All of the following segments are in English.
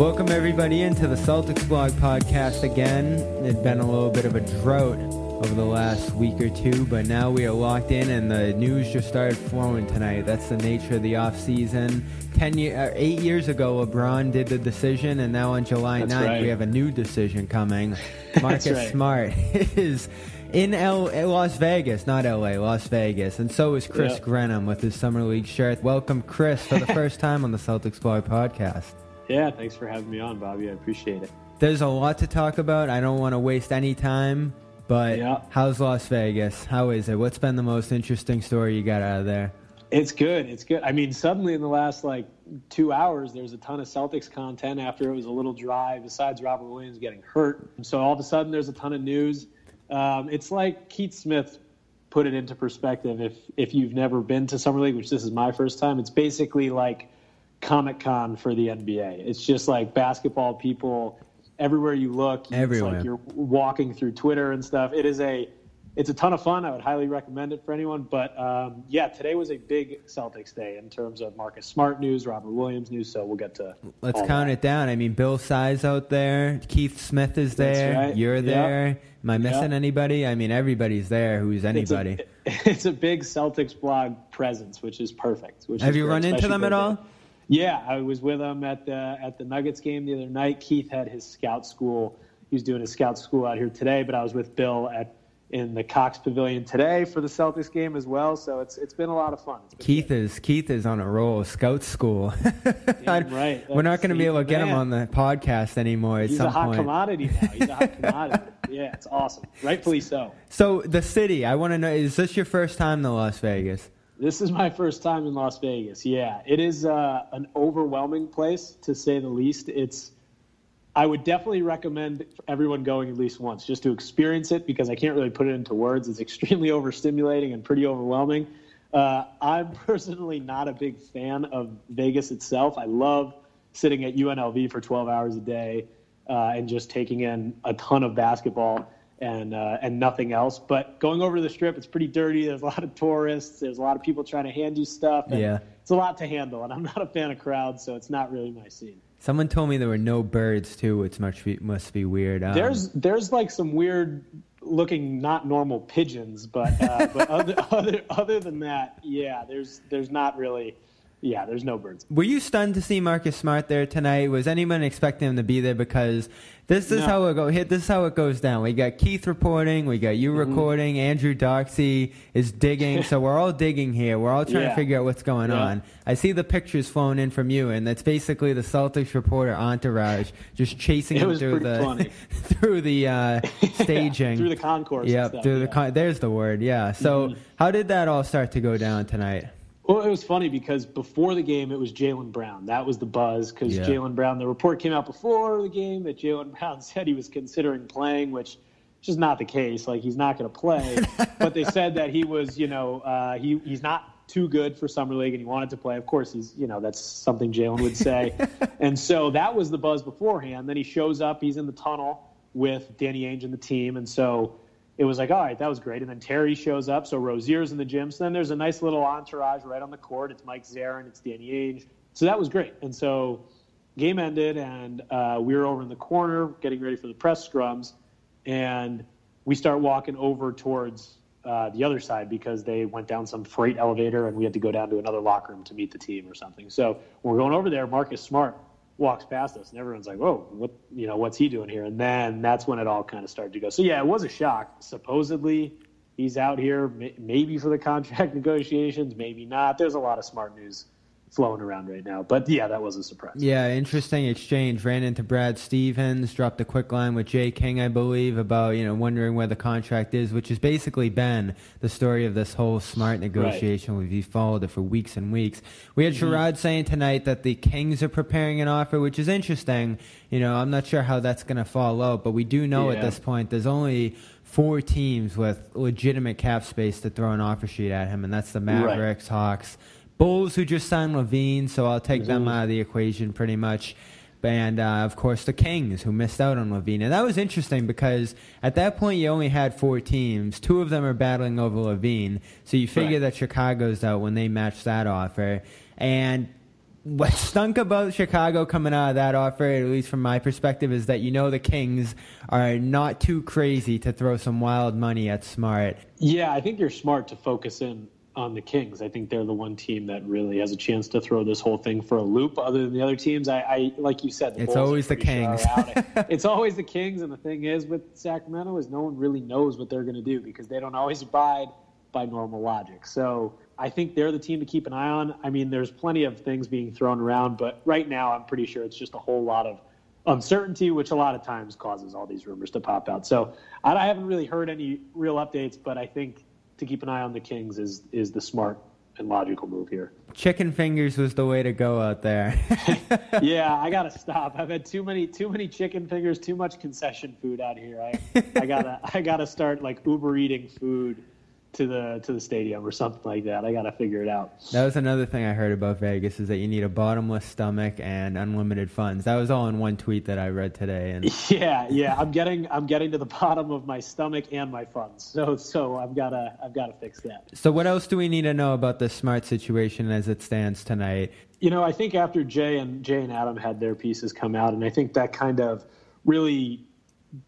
Welcome everybody into the Celtics blog podcast again. It's been a little bit of a drought over the last week or two, but now we are locked in and the news just started flowing tonight. That's the nature of the off season. Ten year, uh, eight years ago, LeBron did the decision, and now on July That's 9th, right. we have a new decision coming. Marcus right. Smart is in L- Las Vegas, not LA, Las Vegas, and so is Chris Yeah. Grenham with his summer league shirt. Welcome, Chris, for the first time on the Celtics blog podcast. Yeah, thanks for having me on, Bobby. I appreciate it. There's a lot to talk about. I don't want to waste any time, but Yeah. how's Las Vegas? How is it? What's been the most interesting story you got out of there? It's good. It's good. I mean, suddenly in the last like two hours, there's a ton of Celtics content after it was a little dry, besides Robert Williams getting hurt. So all of a sudden, there's a ton of news. Um, it's like Keith Smith put it into perspective. If if you've never been to summer league, which this is my first time, it's basically like Comic Con for the NBA. It's just like basketball people everywhere you look. It's Everywhere. like you're walking through Twitter and stuff. It is a it's a ton of fun. I would highly recommend it for anyone. But um, yeah, today was a big Celtics day in terms of Marcus Smart news, Robert Williams news. So we'll get to Let's count that. it down. I mean, Bill Sy's out there, Keith Smith is there, right. you're Yep. there. Am I missing Yep. anybody? I mean, everybody's there who's It's a, anybody. it's a big Celtics blog presence, which is perfect. Which Have is you great, run into them at all? day. Yeah, I was with him at the at the Nuggets game the other night. Keith had his scout school. He was doing his scout school out here today, but I was with Bill at in the Cox Pavilion today for the Celtics game as well. So it's it's been a lot of fun. Keith good. is Keith is on a roll. Scout school. Right. We're not going to be able to get him on the podcast anymore at He's some a hot point. commodity now. He's a hot commodity. Yeah, it's awesome. Rightfully so. So the city, I want to know: is this your first time to Las Vegas? This is my first time in Las Vegas. Yeah, it is uh, an overwhelming place to say the least. It's I would definitely recommend everyone going at least once just to experience it because I can't really put it into words. It's extremely overstimulating and pretty overwhelming. Uh, I'm personally not a big fan of Vegas itself. I love sitting at UNLV for 12 hours a day uh, and just taking in a ton of basketball and uh, and nothing else. But going over to the strip, it's pretty dirty. There's a lot of tourists. There's a lot of people trying to hand you stuff. And Yeah. it's a lot to handle, and I'm not a fan of crowds, so it's not really my scene. Someone told me there were no birds too, which must be must be weird. Um, There's there's like some weird looking not normal pigeons, but uh, but other, other other than that, yeah, there's there's not really, yeah, there's no birds. Were you stunned to see Marcus Smart there tonight? Was anyone expecting him to be there? Because this is No. how it go. Hit this is how it goes down. We got Keith reporting, we got Mm-hmm. you recording, Andrew Doxey is digging. so we're all digging here. We're all trying to figure out what's going Yeah. on. I see the pictures flown in from you, and that's basically the Celtics reporter entourage just chasing him through the through the uh, staging. through the concourse. and Yep, stuff, through the yeah. Mm-hmm. con- there's the word. Yeah. So how did that all start to go down tonight? Well, it was funny because before the game, it was Jaylen Brown. That was the buzz because Yeah. Jaylen Brown. The report came out before the game that Jaylen Brown said he was considering playing, which is just not the case. Like he's not going to play. but they said that he was, you know, uh, he he's not too good for summer league and he wanted to play. Of course, he's, you know, that's something Jaylen would say. and so that was the buzz beforehand. Then he shows up. He's in the tunnel with Danny Ainge and the team, and so it was like, all right, that was great. And then Terry shows up. So Rozier's in the gym. So then there's a nice little entourage right on the court. It's Mike Zarren, it's Danny Ainge. So that was great. And so game ended, and uh, we were over in the corner getting ready for the press scrums. And we start walking over towards uh, the other side because they went down some freight elevator and we had to go down to another locker room to meet the team or something. So we're going over there, Marcus Smart walks past us and everyone's like, "Whoa, what? You know, what's he doing here?" And then that's when it all kind of started to go. So yeah, it was a shock. Supposedly he's out here, maybe for the contract negotiations, maybe not. There's a lot of smart news flowing around right now, but yeah, that was a surprise. Yeah, interesting exchange. Ran into Brad Stevens, dropped a quick line with Jay King, I believe, about you know wondering where the contract is, which has basically been the story of this whole smart negotiation. We've followed it for weeks and weeks. We had mm-hmm. Sherrod saying tonight that the Kings are preparing an offer, which is interesting. You know, I'm not sure how that's going to fall out, but we do know at this point there's only four teams with legitimate cap space to throw an offer sheet at him, and that's the Mavericks, Hawks. Bulls, who just signed LaVine, so I'll take them out of the equation pretty much. And uh, of course, the Kings, who missed out on LaVine. And that was interesting because at that point, you only had four teams. Two of them are battling over LaVine. So you figure Right. that Chicago's out when they match that offer. And what stunk about Chicago coming out of that offer, at least from my perspective, is that you know the Kings are not too crazy to throw some wild money at Smart. Yeah, I think you're smart to focus in on the Kings. I think they're the one team that really has a chance to throw this whole thing for a loop. Other than the other teams, I, I like you said, the it's always the Kings. It's always the Kings, and the thing is with Sacramento is no one really knows what they're going to do because they don't always abide by normal logic. So I think they're the team to keep an eye on. I mean, there's plenty of things being thrown around, but right now I'm pretty sure it's just a whole lot of uncertainty, which a lot of times causes all these rumors to pop out. So I haven't really heard any real updates, but I think to keep an eye on the Kings is is the smart and logical move here. Chicken fingers was the way to go out there. yeah, I gotta stop. I've had too many too many chicken fingers, too much concession food out here. I I gotta I gotta start like Uber eating food to the to the stadium or something like that. I got to figure it out. That was another thing I heard about Vegas is that you need a bottomless stomach and unlimited funds. That was all in one tweet that I read today. And yeah, yeah, I'm getting I'm getting to the bottom of my stomach and my funds. So so I've got to I've got to fix that. So what else do we need to know about the smart situation as it stands tonight? You know, I think after Jay and Jay and Adam had their pieces come out, and I think that kind of really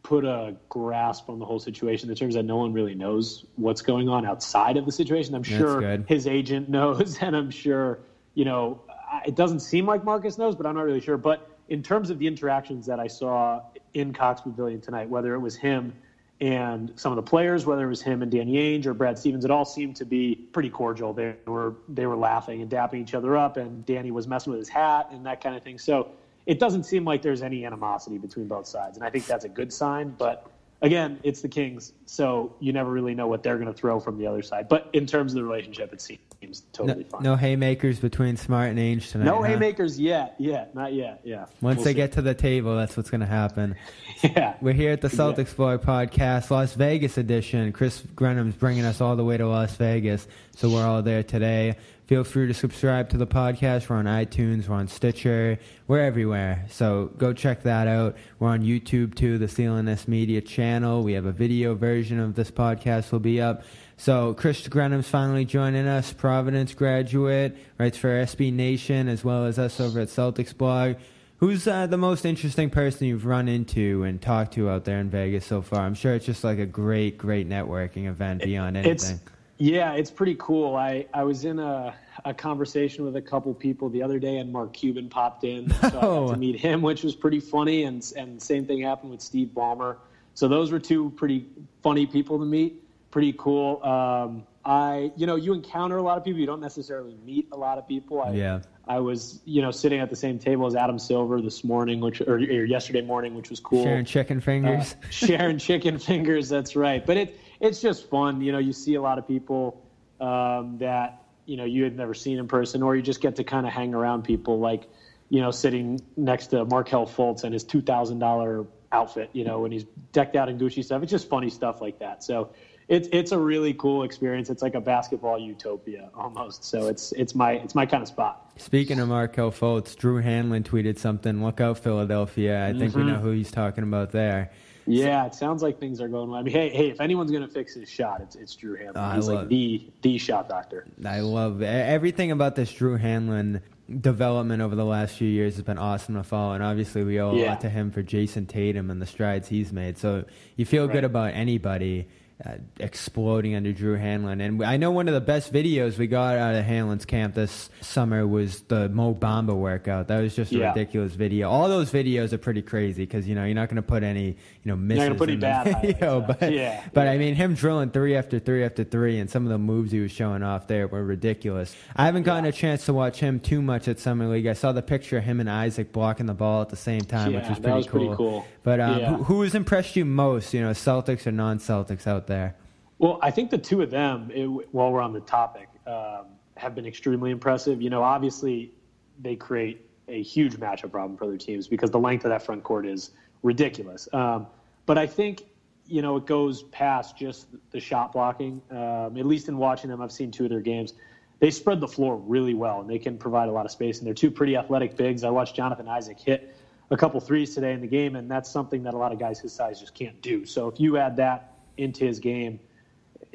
put a grasp on the whole situation in terms that no one really knows what's going on outside of the situation. I'm sure his agent knows, and I'm sure, you know, it doesn't seem like Marcus knows, but I'm not really sure. But in terms of the interactions that I saw in Cox Pavilion tonight, whether it was him and some of the players, whether it was him and Danny Ainge or Brad Stevens, it all seemed to be pretty cordial. They were they were laughing and dapping each other up, and Danny was messing with his hat and that kind of thing. So it doesn't seem like there's any animosity between both sides, and I think that's a good sign. But again, it's the Kings, so you never really know what they're going to throw from the other side. But in terms of the relationship, it seems totally no, fine. No haymakers between Smart and Ainge tonight. No huh? haymakers yet, yet, not yet. Yeah. Once we'll they see. get to the table, that's what's going to happen. yeah. We're here at the Celtics Blog Podcast, Las Vegas edition. Chris Grenham's bringing us all the way to Las Vegas, so we're all there today. Feel free to subscribe to the podcast. We're on iTunes, we're on Stitcher, we're everywhere. So go check that out. We're on YouTube too, the CLNS Media channel. We have a video version of this podcast will be up. So Chris Grenham's finally joining us, Providence graduate, writes for SB Nation as well as us over at Celtics Blog. Who's uh, the most interesting person you've run into and talked to out there in Vegas so far? I'm sure it's just like a great, great networking event beyond anything. It's, yeah, it's pretty cool. I, I was in a, a conversation with a couple people the other day, and Mark Cuban popped in, so oh. I got to oh. meet him, which was pretty funny. And and same thing happened with Steve Ballmer. So those were two pretty funny people to meet. Pretty cool. Um, I, you know, you encounter a lot of people. You don't necessarily meet a lot of people. I, yeah. I was, you know, sitting at the same table as Adam Silver this morning, which or, or yesterday morning, which was cool. Sharing chicken fingers. Uh, sharing chicken fingers. That's right. But it it's just fun. You know, you see a lot of people um, that you know you had never seen in person, or you just get to kind of hang around people like you know sitting next to Markelle Fultz and his two thousand dollar outfit. You know, when he's decked out in Gucci stuff. It's just funny stuff like that. So. It's, it's a really cool experience. It's like a basketball utopia almost. So it's it's my it's my kind of spot. Speaking of Markelle Fultz, Drew Hanlen tweeted something. Look out, Philadelphia! I think mm-hmm. we know who he's talking about there. Yeah, it sounds like things are going well. I mean, hey, hey, if anyone's going to fix his shot, it's it's Drew Hanlen. Uh, He's like the the shot doctor. I love everything about this Drew Hanlen development over the last few years has been awesome to follow, and obviously we owe yeah. a lot to him for Jayson Tatum and the strides he's made. So you feel right. good about anybody uh, exploding under Drew Hanlen. And I know one of the best videos we got out of Hanlen's camp this summer was the Mo Bamba workout. That was just a yeah. ridiculous video. All those videos are pretty crazy because you know you're not going to put any you know misses. You're not going to put any bad video, but yeah. but I mean him drilling three after three after three, and some of the moves he was showing off there were ridiculous. I haven't gotten yeah. a chance to watch him too much at summer league. I saw the picture of him and Isaac blocking the ball at the same time, yeah, which was pretty was cool. Pretty cool. But um, who, who has impressed you most? You know, Celtics or non-Celtics out there? Well, I think the two of them, it, while we're on the topic, um, have been extremely impressive. You know, obviously they create a huge matchup problem for other teams because the length of that front court is ridiculous. Um, but I think you know it goes past just the shot blocking. Um, at least in watching them, I've seen two of their games. They spread the floor really well, and they can provide a lot of space. And they're two pretty athletic bigs. I watched Jonathan Isaac hit a couple threes today in the game, and that's something that a lot of guys his size just can't do. So if you add that into his game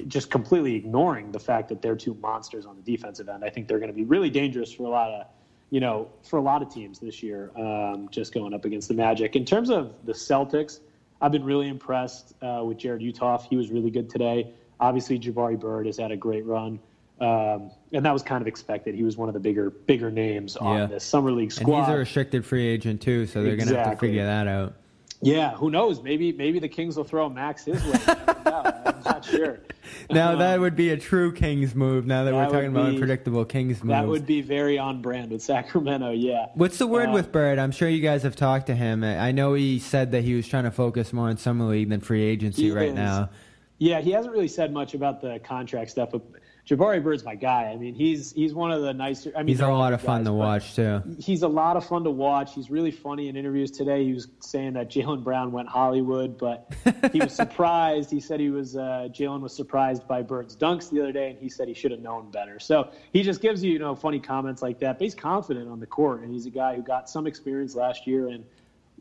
just completely ignoring the fact that they're two monsters on the defensive end. I think they're going to be really dangerous for a lot of you know, for a lot of teams this year, um, just going up against the Magic. In terms of the Celtics, I've been really impressed uh, with Jarrod Uthoff. He was really good today. Obviously, Jabari Bird has had a great run. Um, and that was kind of expected. He was one of the bigger bigger names on yeah. the summer league squad. And he's a restricted free agent too, so they're exactly. going to have to figure that out. Yeah, who knows? Maybe maybe the Kings will throw Max his way. I'm not sure. Now um, that would be a true Kings move. Now that, that we're talking about unpredictable Kings moves, that would be very on brand with Sacramento. Yeah. What's the word uh, with Bird? I'm sure you guys have talked to him. I know he said that he was trying to focus more on summer league than free agency right is. now. Yeah, he hasn't really said much about the contract stuff, but Jabari Bird's my guy. I mean, he's he's one of the nicer. I mean, he's a lot of fun guys, to watch too. He's a lot of fun to watch. He's really funny in interviews today. He was saying that Jaylen Brown went Hollywood, but he was surprised. he said he was uh, Jaylen was surprised by Bird's dunks the other day, and he said he should have known better. So he just gives you you know funny comments like that. But he's confident on the court, and he's a guy who got some experience last year and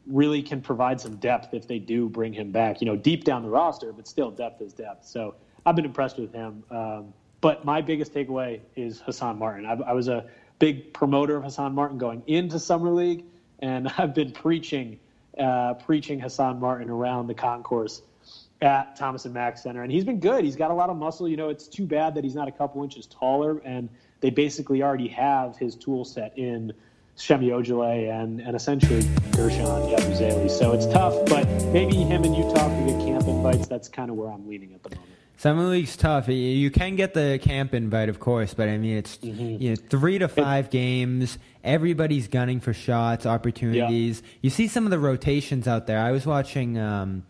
really can provide some depth if they do bring him back. You know, deep down the roster, but still depth is depth. So I've been impressed with him. Um, but my biggest takeaway is Hassan Martin. I, I was a big promoter of Hassan Martin going into summer league, and I've been preaching uh, preaching Hassan Martin around the concourse at Thomas and Mack Center, and he's been good. He's got a lot of muscle. You know, it's too bad that he's not a couple inches taller, and they basically already have his tool set in Semi Ojeleye and, and essentially Guerschon Yabusele. So it's tough, but maybe him and Uthoff could get camp invites. That's kind of where I'm leaning at the moment. Summer league's tough. You can get the camp invite, of course, but I mean it's mm-hmm. you know three to five games. Everybody's gunning for shots, opportunities. Yeah. You see some of the rotations out there. I was watching. Um,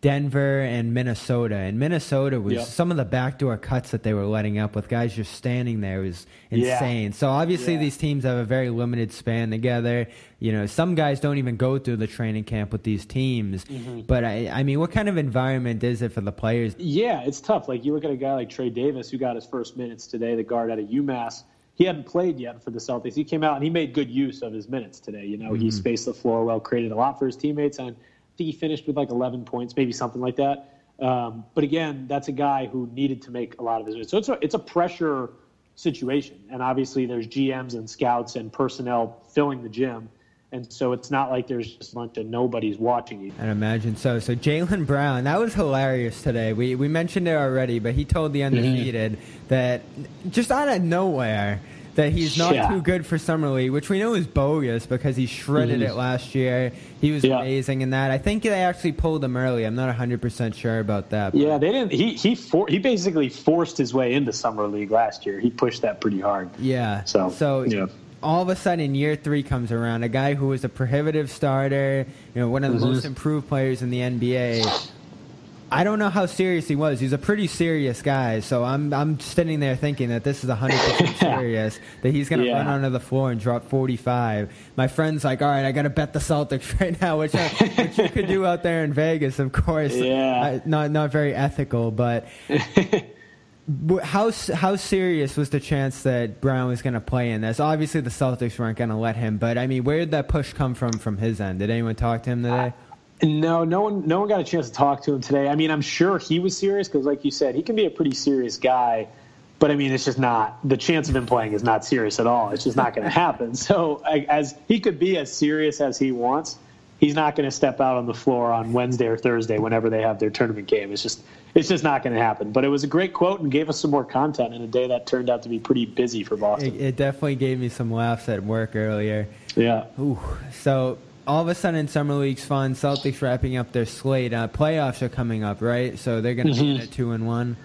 Denver and Minnesota. And Minnesota was yep. some of the backdoor cuts that they were letting up with guys just standing there was insane. Yeah. So obviously yeah. these teams have a very limited span together. You know, some guys don't even go through the training camp with these teams. Mm-hmm. But I, I mean, what kind of environment is it for the players? Yeah, it's tough. Like you look at a guy like Trey Davis who got his first minutes today, the guard out of UMass. He hadn't played yet for the Celtics. He came out and he made good use of his minutes today. You know, mm-hmm. he spaced the floor well, created a lot for his teammates, and think he finished with like 11 points, maybe something like that. Um, but again, that's a guy who needed to make a lot of his. So it's a, it's a pressure situation, and obviously there's GMs and scouts and personnel filling the gym. And so it's not like there's just a bunch of nobody's watching you. I imagine so. So Jaylen Brown, that was hilarious today. We we mentioned it already, but he told the mm-hmm. undefeated mm-hmm. that just out of nowhere that he's not yeah. too good for summer league, which we know is bogus because he shredded mm-hmm. it last year. He was yeah. amazing in that. I think they actually pulled him early. I'm not 100 percent sure about that. But. Yeah, they didn't. He he for, he basically forced his way into summer league last year. He pushed that pretty hard. Yeah. So so yeah. All of a sudden, year three comes around. A guy who was a prohibitive starter, you know, one of the mm-hmm. most improved players in the NBA, I don't know how serious he was. He's a pretty serious guy, so I'm I'm sitting there thinking that this is 100 percent serious. that he's going to yeah. run onto the floor and drop 45. My friend's like, "All right, I got to bet the Celtics right now," which I, which you could do out there in Vegas, of course. Yeah, uh, not not very ethical, but. how how serious was the chance that Brown was going to play in this? Obviously, the Celtics weren't going to let him, but I mean, where did that push come from from his end? Did anyone talk to him today? No, no one, no one got a chance to talk to him today. I mean, I'm sure he was serious because, like you said, he can be a pretty serious guy. But I mean, it's just not the chance of him playing is not serious at all. It's just not going to happen. So, as he could be as serious as he wants, he's not going to step out on the floor on Wednesday or Thursday whenever they have their tournament game. It's just, it's just not going to happen. But it was a great quote and gave us some more content in a day that turned out to be pretty busy for Boston. It, it definitely gave me some laughs at work earlier. Yeah. Ooh. So all of a sudden summer league's fun. Celtics wrapping up their slate. Uh, playoffs are coming up, right? So they're going to mm-hmm. be in a two and one.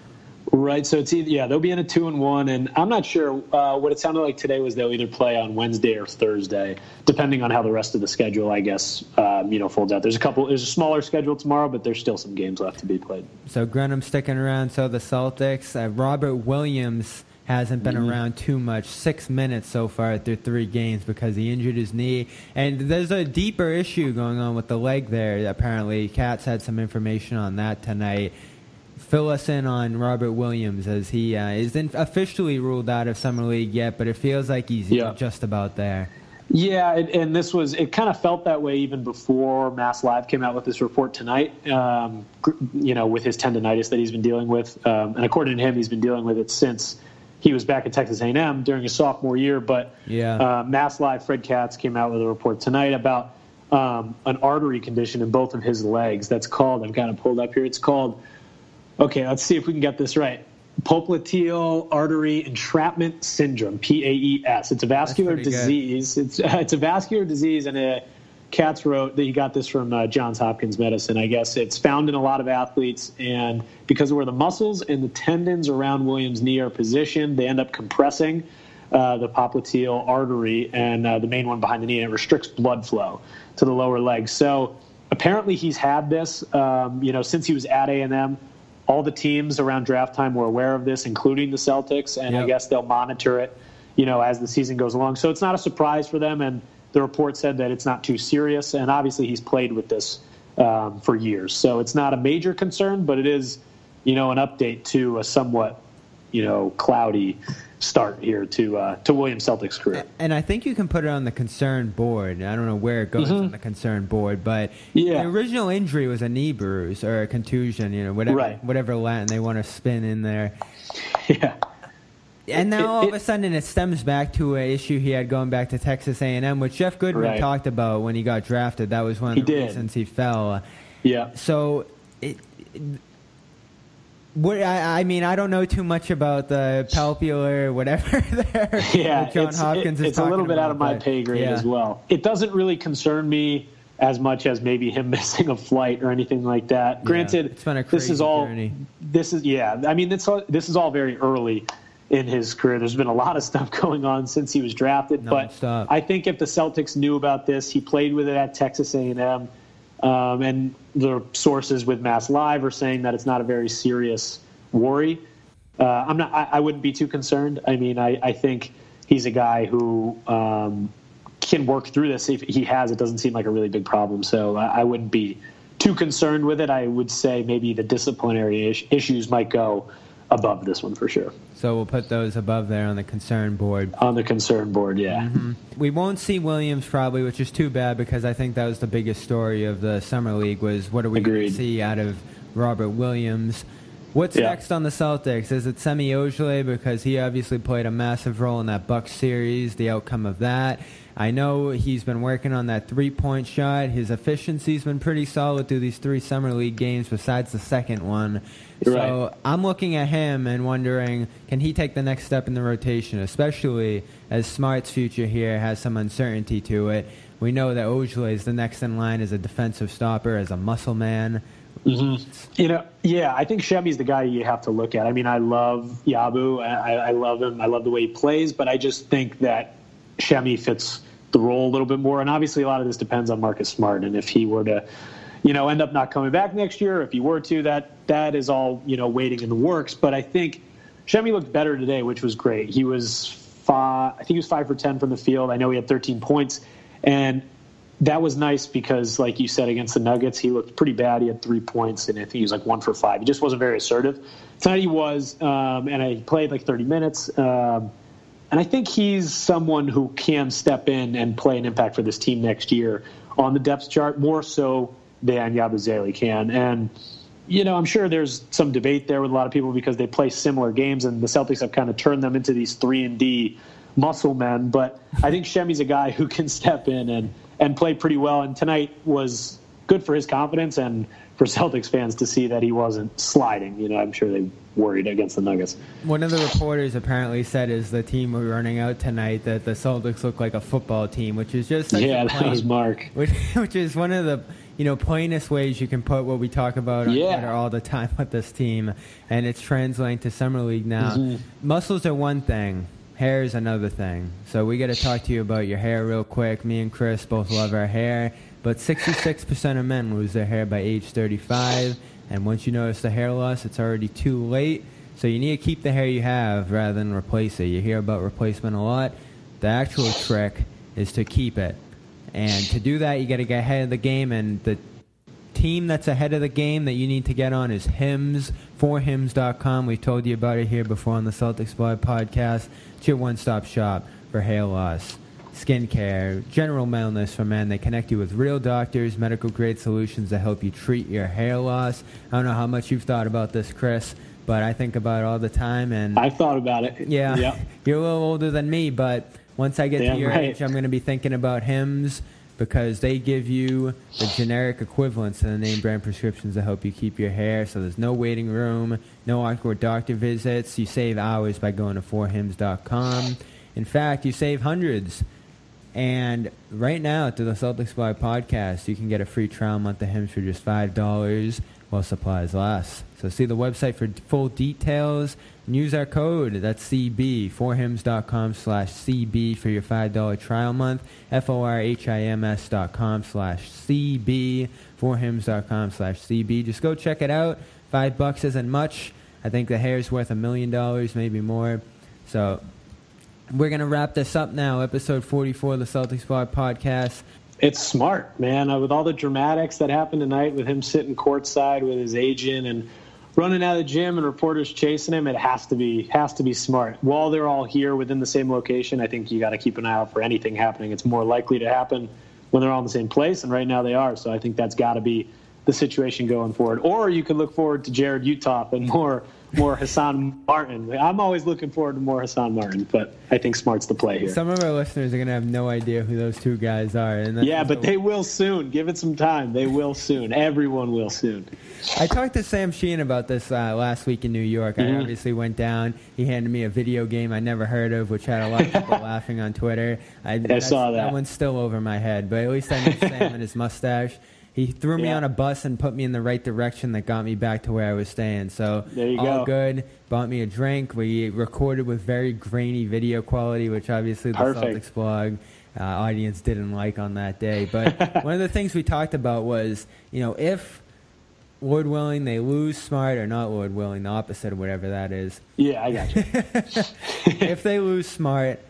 Right. So it's either, yeah, they'll be in a two and one, and I'm not sure. Uh, what it sounded like today was they'll either play on Wednesday or Thursday, depending on how the rest of the schedule, I guess, um, you know, folds out. There's a couple. There's a smaller schedule tomorrow, but there's still some games left to be played. So Grenham sticking around. So the Celtics. Uh, Robert Williams hasn't been mm-hmm. around too much. Six minutes so far through three games because he injured his knee. And there's a deeper issue going on with the leg there, apparently. Katz had some information on that tonight. Fill us in on Robert Williams as he uh, isn't officially ruled out of Summer League yet, but it feels like he's yeah. just about there. Yeah, and this was it. Kind of felt that way even before Mass Live came out with this report tonight. Um, you know, with his tendonitis that he's been dealing with, um, and according to him, he's been dealing with it since he was back at Texas A&M during his sophomore year. But yeah. uh, Mass Live Fred Katz came out with a report tonight about um, an artery condition in both of his legs. That's called. I've got it pulled up here. It's called. Okay, let's see if we can get this right. Popliteal artery entrapment syndrome (PAES). It's a vascular disease. Good. It's it's a vascular disease, and a Katz wrote that he got this from uh, Johns Hopkins Medicine. I guess it's found in a lot of athletes, and because of where the muscles and the tendons around Williams' knee are positioned, they end up compressing uh, the popliteal artery and uh, the main one behind the knee, and it restricts blood flow to the lower leg. So apparently, he's had this, um, you know, since he was at A and M all the teams around draft time were aware of this, including the Celtics, and yep. I guess they'll monitor it, you know, as the season goes along. So it's not a surprise for them, and the report said that it's not too serious, and obviously he's played with this um, for years, so it's not a major concern, but it is, you know, an update to a somewhat, you know, cloudy start here to uh, to William Celtics' career. And I think you can put it on the concern board. I don't know where it goes mm-hmm. on the concern board, but yeah. the original injury was a knee bruise or a contusion. You know, whatever right. whatever Latin they want to spin in there. Yeah. And now it, all of a sudden it stems back to an issue he had going back to Texas A&M, which Jeff Goodman right. talked about when he got drafted. That was one of the reasons he fell. Yeah. So it, what, I, I, mean, I don't know too much about the palpular whatever there. Yeah, John it's, Hopkins it, it's a little bit about, out of my pay grade yeah. as well. It doesn't really concern me as much as maybe him missing a flight or anything like that. Granted, yeah, this is all journey. this is yeah. I mean, this all, this is all very early in his career. There's been a lot of stuff going on since he was drafted, but I think if the Celtics knew about this, he played with it at Texas A&M, um, and the sources with Mass Live are saying that it's not a very serious worry. Uh, I'm not. I, I, wouldn't be too concerned. I mean, I, I think he's a guy who um, can work through this. If he has, it doesn't seem like a really big problem. So I, I wouldn't be too concerned with it. I would say maybe the disciplinary issues might go above this one for sure. So we'll put those above there on the concern board. On the concern board, yeah. Mm-hmm. We won't see Williams probably, which is too bad because I think that was the biggest story of the summer league was what are we going to see out of Robert Williams. What's yeah. next on the Celtics? Is it Semi Ojeleye because he obviously played a massive role in that Bucks series, the outcome of that. I know he's been working on that three point shot. His efficiency's been pretty solid through these three summer league games, besides the second one. You're so right. I'm looking at him and wondering, can he take the next step in the rotation, especially as Smart's future here has some uncertainty to it. We know that Ojeleye is the next in line as a defensive stopper, as a muscle man. Mm-hmm. You know, yeah, I think Semi's the guy you have to look at. I mean, I love Yabu. I, I love him. I love the way he plays, but I just think that Semi fits the role a little bit more. And obviously, a lot of this depends on Marcus Smart. And if he were to, you know, end up not coming back next year, if he were to, that that is all you know waiting in the works. But I think Semi looked better today, which was great. He was five. I think he was five for ten from the field. I know he had 13 points, and that was nice because, like you said, against the Nuggets, he looked pretty bad. He had three points, and I think he was like one for five. He just wasn't very assertive. Tonight he was, um, and I played like 30 minutes. Um, and I think he's someone who can step in and play an impact for this team next year on the depth chart more so than Yabusele can. And you know, I'm sure there's some debate there with a lot of people because they play similar games, and the Celtics have kind of turned them into these three and D muscle men. But I think Semi's a guy who can step in and and played pretty well. And tonight was good for his confidence and for Celtics fans to see that he wasn't sliding. You know, I'm sure they worried against the Nuggets. One of the reporters apparently said is the team we're running out tonight that the Celtics look like a football team, which is just yeah, that was Mark. Which, which is one of the you know plainest ways you can put what we talk about on yeah. Twitter all the time with this team, and it's translating to summer league now. Mm-hmm. Muscles are one thing. Hair is another thing. So we got to talk to you about your hair real quick. Me and Chris both love our hair, but 66% of men lose their hair by age 35. And once you notice the hair loss, it's already too late. So you need to keep the hair you have rather than replace it. You hear about replacement a lot. The actual trick is to keep it. And to do that, you got to get ahead of the game. And the team that's ahead of the game that you need to get on is Hims, forhims.com. We've told you about it here before on the Celtics Blog podcast. It's your one stop shop for hair loss, skincare, general wellness for men. They connect you with real doctors, medical grade solutions that help you treat your hair loss. I don't know how much you've thought about this, Chris, but I think about it all the time. And I've thought about it. Yeah, yep. you're a little older than me, but once I get Damn to your right. age, I'm going to be thinking about Hims because they give you the generic equivalents to the name brand prescriptions to help you keep your hair. So there's no waiting room, no awkward doctor visits. You save hours by going to forhims.com. In fact, you save hundreds. And right now, through the Celtics Blog podcast, you can get a free trial month of Hims for just $5 while supplies last. So see the website for full details use our code. That's CB, forhims.com slash CB for your $5 trial month. F-O-R-H-I-M-S dot com slash CB, forhims.com slash CB. Just go check it out. Five bucks isn't much. I think the hair's worth a million dollars, maybe more. So we're going to wrap this up now. Episode 44 of the Celtics Blog podcast. It's smart, man. Uh, with all the dramatics that happened tonight, with him sitting courtside with his agent and running out of the gym and reporters chasing him, it has to be has to be smart. While they're all here within the same location, I think you got to keep an eye out for anything happening. It's more likely to happen when they're all in the same place, and right now they are. So I think that's got to be the situation going forward. Or you could look forward to Jarrod Uthoff and more more Hassan Martin. I'm always looking forward to more Hassan Martin, but I think Smart's the play here. Some of our listeners are going to have no idea who those two guys are. And yeah, but the- they will soon. Give it some time. They will soon. Everyone will soon. I talked to Sam Sheen about this uh, last week in New York. I obviously went down. He handed me a video game I never heard of, which had a lot of people laughing on Twitter. I, that's- saw that. That one's still over my head, but at least I know Sam and his mustache. He threw me Yeah. on a bus and put me in the right direction that got me back to where I was staying. So There you all go. good. Bought me a drink. We recorded with very grainy video quality, which obviously the Perfect. Celtics blog uh, audience didn't like on that day. But one of the things we talked about was, you know, if Lord willing they lose Smart or not Lord willing, the opposite of whatever that is. Yeah, I got you. if they lose Smart,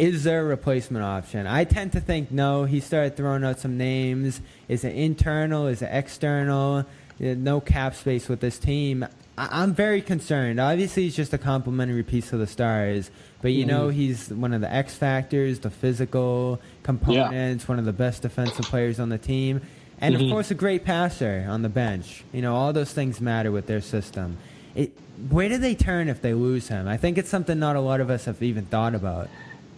is there a replacement option? I tend to think no. He started throwing out some names. Is it internal? Is it external? No cap space with this team. I- I'm very concerned. Obviously, he's just a complimentary piece of the stars, but you know he's one of the X factors, the physical components, one of the best defensive players on the team, and of Mhm. course a great passer on the bench. You know all those things matter with their system. It, where do they turn if they lose him? I think it's something not a lot of us have even thought about.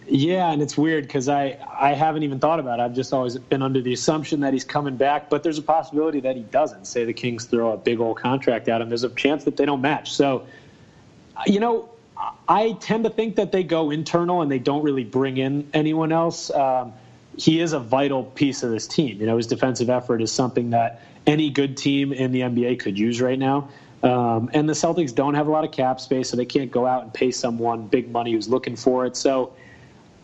Yeah, and it's weird because I, I haven't even thought about it. I've just always been under the assumption that he's coming back, but there's a possibility that he doesn't. Say the Kings throw a big old contract at him, there's a chance that they don't match. So, you know, I tend to think that they go internal and they don't really bring in anyone else. Um, he is a vital piece of this team. You know, his defensive effort is something that any good team in the NBA could use right now. Um, and the Celtics don't have a lot of cap space, so they can't go out and pay someone big money who's looking for it. So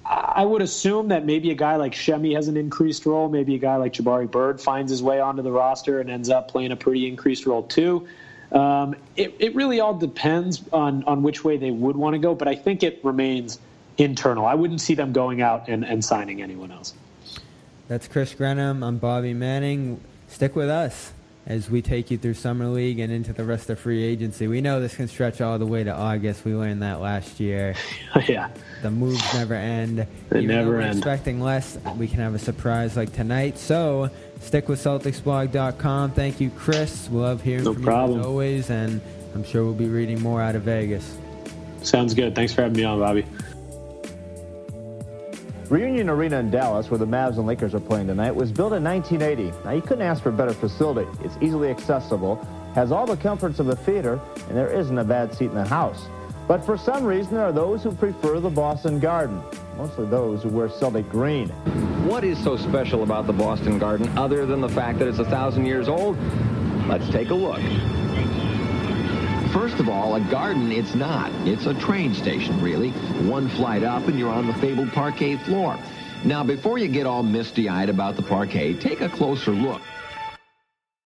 I would assume that maybe a guy like Semi has an increased role. Maybe a guy like Jabari Bird finds his way onto the roster and ends up playing a pretty increased role too. Um, it, it really all depends on, on which way they would want to go, but I think it remains internal. I wouldn't see them going out and, and signing anyone else. That's Chris Grenham. I'm Bobby Manning. Stick with us as we take you through Summer League and into the rest of free agency. We know this can stretch all the way to August. We learned that last year. Oh, yeah. The moves never end. They Even never we're end. expecting less, we can have a surprise like tonight. So stick with CelticsBlog.com. Thank you, Chris. We love hearing No from problem. you as always, and I'm sure we'll be reading more out of Vegas. Sounds good. Thanks for having me on, Bobby. Reunion Arena in Dallas, where the Mavs and Lakers are playing tonight, was built in 1980. Now, you couldn't ask for a better facility. It's easily accessible, has all the comforts of a theater, and there isn't a bad seat in the house. But for some reason, there are those who prefer the Boston Garden, mostly those who wear Celtic green. What is so special about the Boston Garden other than the fact that it's a thousand years old? Let's take a look. First of all, a garden it's not. It's a train station, really. One flight up and you're on the fabled parquet floor. Now, before you get all misty-eyed about the parquet, take a closer look.